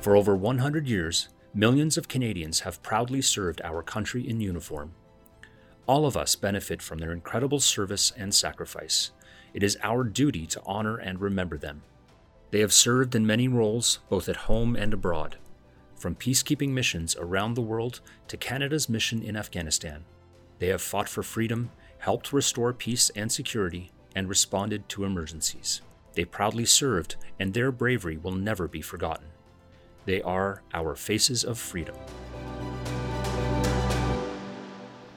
For over 100 years, millions of Canadians have proudly served our country in uniform. All of us benefit from their incredible service and sacrifice. It is our duty to honor and remember them. They have served in many roles, both at home and abroad, from peacekeeping missions around the world to Canada's mission in Afghanistan. They have fought for freedom, helped restore peace and security, and responded to emergencies. They proudly served, and their bravery will never be forgotten. They are our faces of freedom.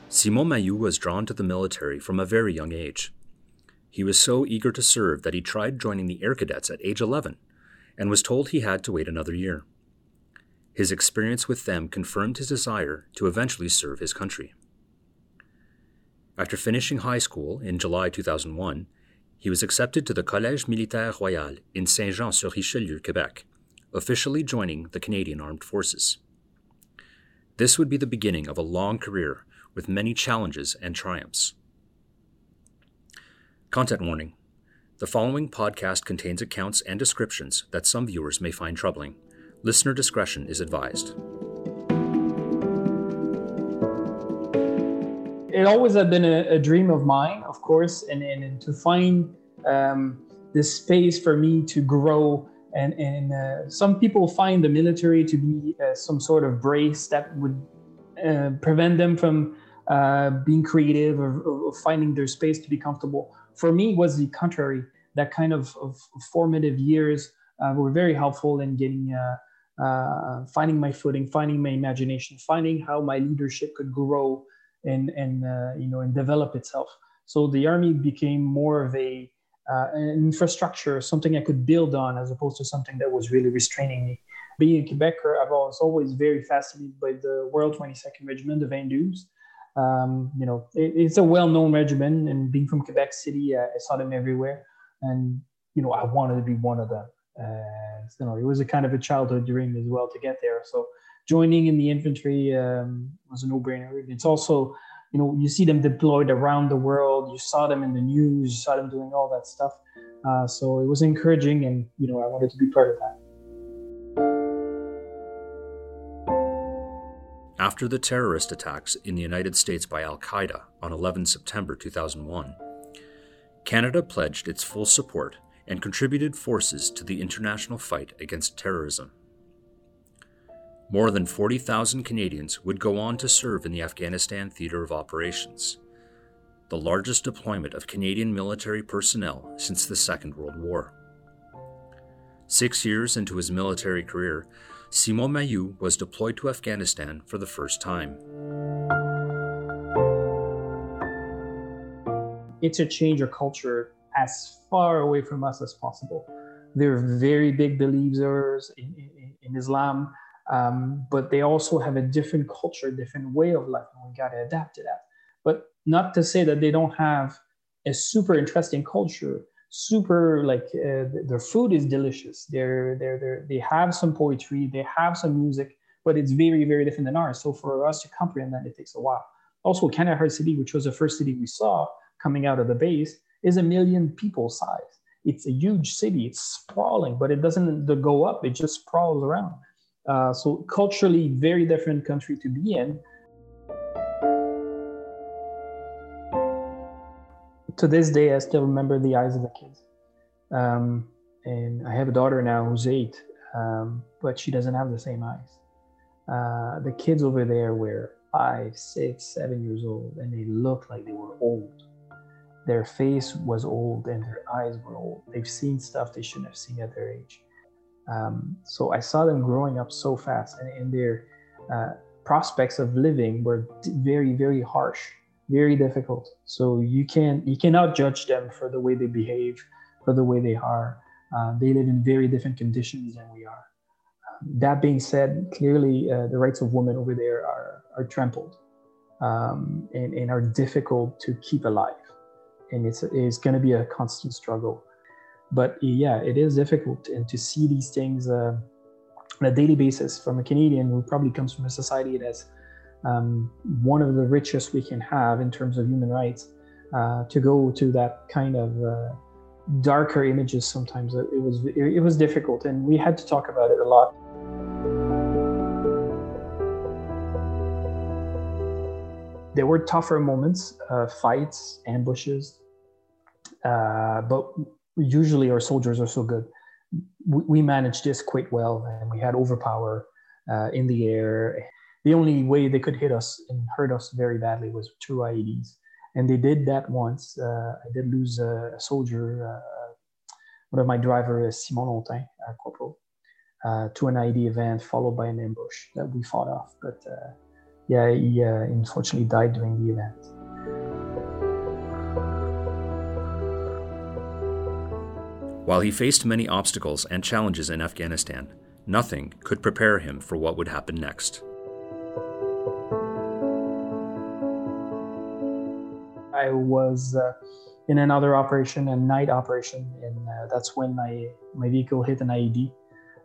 Simon Mailloux was drawn to the military from a very young age. He was so eager to serve that he tried joining the Air Cadets at age 11 and was told he had to wait another year. His experience with them confirmed his desire to eventually serve his country. After finishing high school in July 2001, he was accepted to the Collège Militaire Royal in Saint Jean sur Richelieu, Quebec, officially joining the Canadian Armed Forces. This would be the beginning of a long career with many challenges and triumphs. Content warning The following podcast contains accounts and descriptions that some viewers may find troubling. Listener discretion is advised. It always had been a, a dream of mine, of course, and, and, and to find um, this space for me to grow and, and uh, some people find the military to be uh, some sort of brace that would uh, prevent them from uh, being creative or, or, finding their space to be comfortable. For me, it was the contrary. That kind of, of formative years uh, were very helpful in getting uh, finding my footing, finding my imagination, finding how my leadership could grow and and you know and develop itself. So the army became more of a uh, an infrastructure, something I could build on, as opposed to something that was really restraining me. Being a Quebecer, I was always very fascinated by the Royal 22nd Regiment, the Van Doos. Um, you know, it, it's a well-known regiment, and being from Quebec City, uh, I saw them everywhere, and you know, I wanted to be one of them. Uh, you know, it was a kind of a childhood dream as well to get there. So, joining in the infantry um, was a no-brainer. It's also you know you see them deployed around the world you saw them in the news you saw them doing all that stuff. Uh, so it was encouraging and you know i wanted to be part of that. After the terrorist attacks in the united states by al-qaeda on 11 september 2001 canada pledged its full support and contributed forces to the international fight against terrorism more than 40,000 Canadians would go on to serve in the Afghanistan Theatre of Operations, the largest deployment of Canadian military personnel since the Second World War. Six years into his military career, Simon Mailloux was deployed to Afghanistan for the first time. It's a change of culture as far away from us as possible. They're very big believers in, in, in Islam um, but they also have a different culture, different way of life, and we got to adapt to that. But not to say that they don't have a super interesting culture, super like uh, their food is delicious. They're, they're, they're, they have some poetry, they have some music, but it's very, very different than ours. So for us to comprehend that, it takes a while. Also, Kandahar City, which was the first city we saw coming out of the base, is a million people size. It's a huge city. It's sprawling, but it doesn't go up. It just sprawls around. Uh, so culturally, very different country to be in. To this day, I still remember the eyes of the kids. Um, and I have a daughter now who's eight, um, but she doesn't have the same eyes. Uh, the kids over there were five, six, seven years old, and they looked like they were old. Their face was old and their eyes were old. They've seen stuff they shouldn't have seen at their age. Um, so I saw them growing up so fast, and, and their uh, prospects of living were very, very harsh, very difficult. So you can you cannot judge them for the way they behave, for the way they are. Uh, they live in very different conditions than we are. Um, that being said, clearly uh, the rights of women over there are are trampled um, and, and are difficult to keep alive, and it's it's going to be a constant struggle but uh, yeah, it is difficult, and to see these things uh, on a daily basis from a Canadian who probably comes from a society that's um, one of the richest we can have in terms of human rights, uh, to go to that kind of uh, darker images sometimes it was it was difficult, and we had to talk about it a lot. There were tougher moments, uh, fights, ambushes, uh, but usually our soldiers are so good. We, we managed this quite well, and we had overpower uh, in the air. The only way they could hit us and hurt us very badly was through IEDs, and they did that once. Uh, I did lose a, a soldier. Uh, one of my drivers, Simon Longtin, corporal, to an IED event, followed by an ambush that we fought off. But yeah, he uh, unfortunately died during the event. While he faced many obstacles and challenges in Afghanistan, nothing could prepare him for what would happen next. I was uh, in another operation, a night operation, and uh, that's when my, my vehicle hit an IED,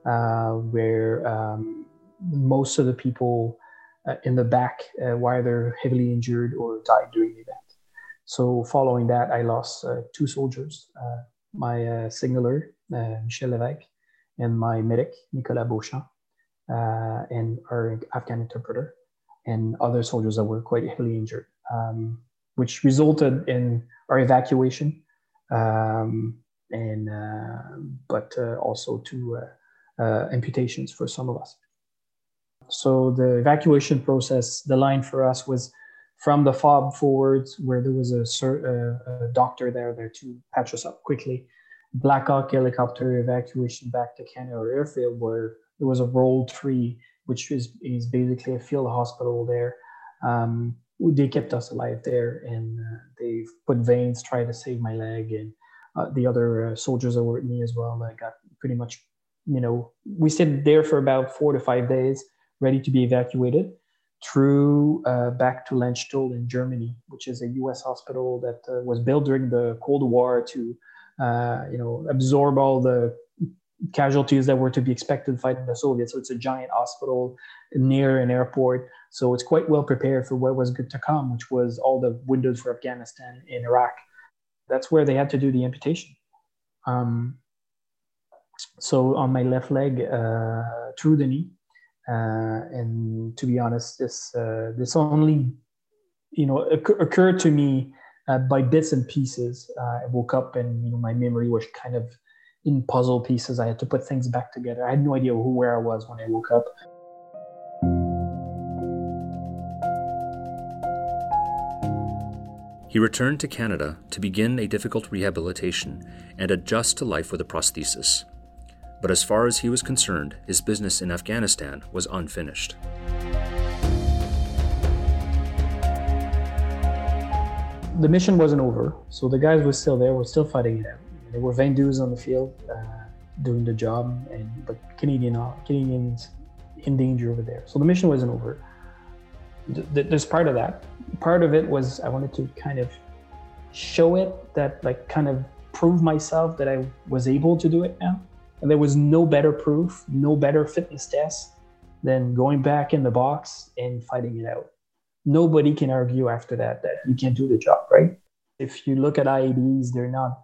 uh, where um, most of the people uh, in the back uh, while they're heavily injured or died during the event. So following that, I lost uh, two soldiers, my signaler, Michel Levesque, and my medic, Nicolas Beauchamp, and our Afghan interpreter, and other soldiers that were quite heavily injured, um, which resulted in our evacuation, um, and uh, but uh, also to uh, amputations for some of us. So the evacuation process, the line for us was from the FOB forwards, where there was a, a, doctor there there to patch us up quickly. Black Hawk helicopter evacuation back to Kandahar Airfield, where there was a Role 3, which is, is basically a field hospital there. Um, they kept us alive there, and uh, they put veins, tried to save my leg, and uh, the other uh, soldiers that were with me as well. I got pretty much, you know, we stayed there for about four to five days ready to be evacuated through uh, back to Landstuhl in Germany, which is a U.S. hospital that uh, was built during the Cold War to, uh, you know, absorb all the casualties that were to be expected fighting the Soviets. So it's a giant hospital near an airport. So it's quite well prepared for what was good to come, which was all the windows for Afghanistan and Iraq. That's where they had to do the amputation. Um, so on my left leg, uh, through the knee, and to be honest, this uh, this only you know occurred to me uh, by bits and pieces. I woke up and you know my memory was kind of in puzzle pieces. I had to put things back together. I had no idea who where I was when I woke up. He returned to Canada to begin a difficult rehabilitation and adjust to life with a prosthesis but as far as he was concerned, his business in Afghanistan was unfinished. The mission wasn't over, so the guys were still there, were still fighting it out. There were Van Doos on the field uh, doing the job, and but Canadian Canadians in danger over there. So the mission wasn't over. There's part of that. Part of it was I wanted to kind of show it that, like, kind of prove myself that I was able to do it now and there was no better proof, no better fitness test than going back in the box and fighting it out. Nobody can argue after that that you can't do the job, right? If you look at IEDs, they're not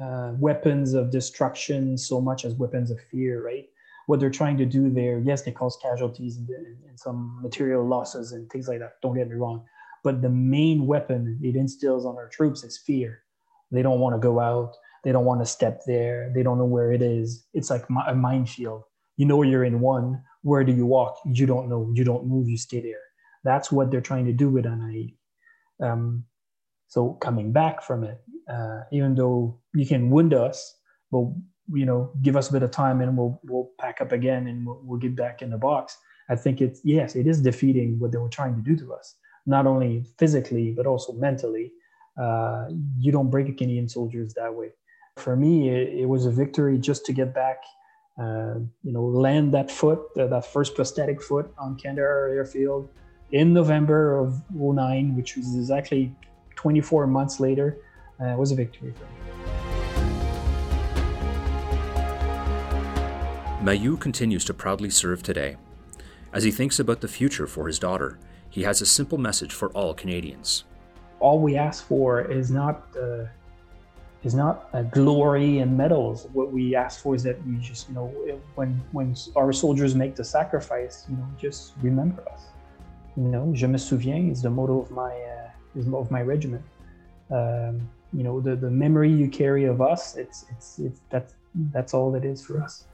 uh, weapons of destruction so much as weapons of fear, right? What they're trying to do there, yes, they cause casualties and, and some material losses and things like that. Don't get me wrong. But the main weapon it instills on our troops is fear. They don't want to go out they don't want to step there. They don't know where it is. It's like a minefield. You know you're in one. Where do you walk? You don't know. You don't move. You stay there. That's what they're trying to do with an Um, so coming back from it, uh, even though you can wound us, but you know, give us a bit of time and we'll we'll pack up again and we'll, we'll get back in the box. I think it's yes, it is defeating what they were trying to do to us, not only physically but also mentally. Uh, you don't break a Canadian soldiers that way for me, it, it was a victory just to get back, uh, you know, land that foot, uh, that first prosthetic foot on Kandahar Airfield in November of 09, which was exactly 24 months later. Uh, was a victory for me. Mailloux continues to proudly serve today. As he thinks about the future for his daughter, he has a simple message for all Canadians. All we ask for is not uh, is not uh, glory and medals. What we ask for is that we just, you know, when when our soldiers make the sacrifice, you know, just remember us. you know, je me souviens is the motto of my uh, is of my regiment. Um, you know, the, the memory you carry of us, it's it's it's that's that's all it is for us.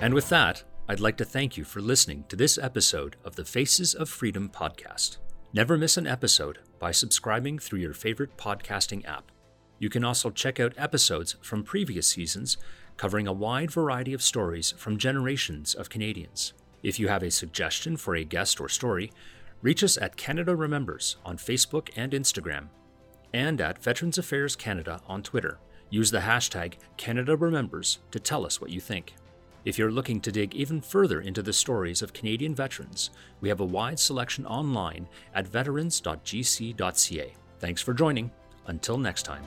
And with that, I'd like to thank you for listening to this episode of the Faces of Freedom podcast. Never miss an episode by subscribing through your favorite podcasting app. You can also check out episodes from previous seasons covering a wide variety of stories from generations of Canadians. If you have a suggestion for a guest or story, reach us at Canada Remembers on Facebook and Instagram, and at Veterans Affairs Canada on Twitter. Use the hashtag Canada Remembers to tell us what you think. If you're looking to dig even further into the stories of Canadian veterans, we have a wide selection online at veterans.gc.ca. Thanks for joining. Until next time.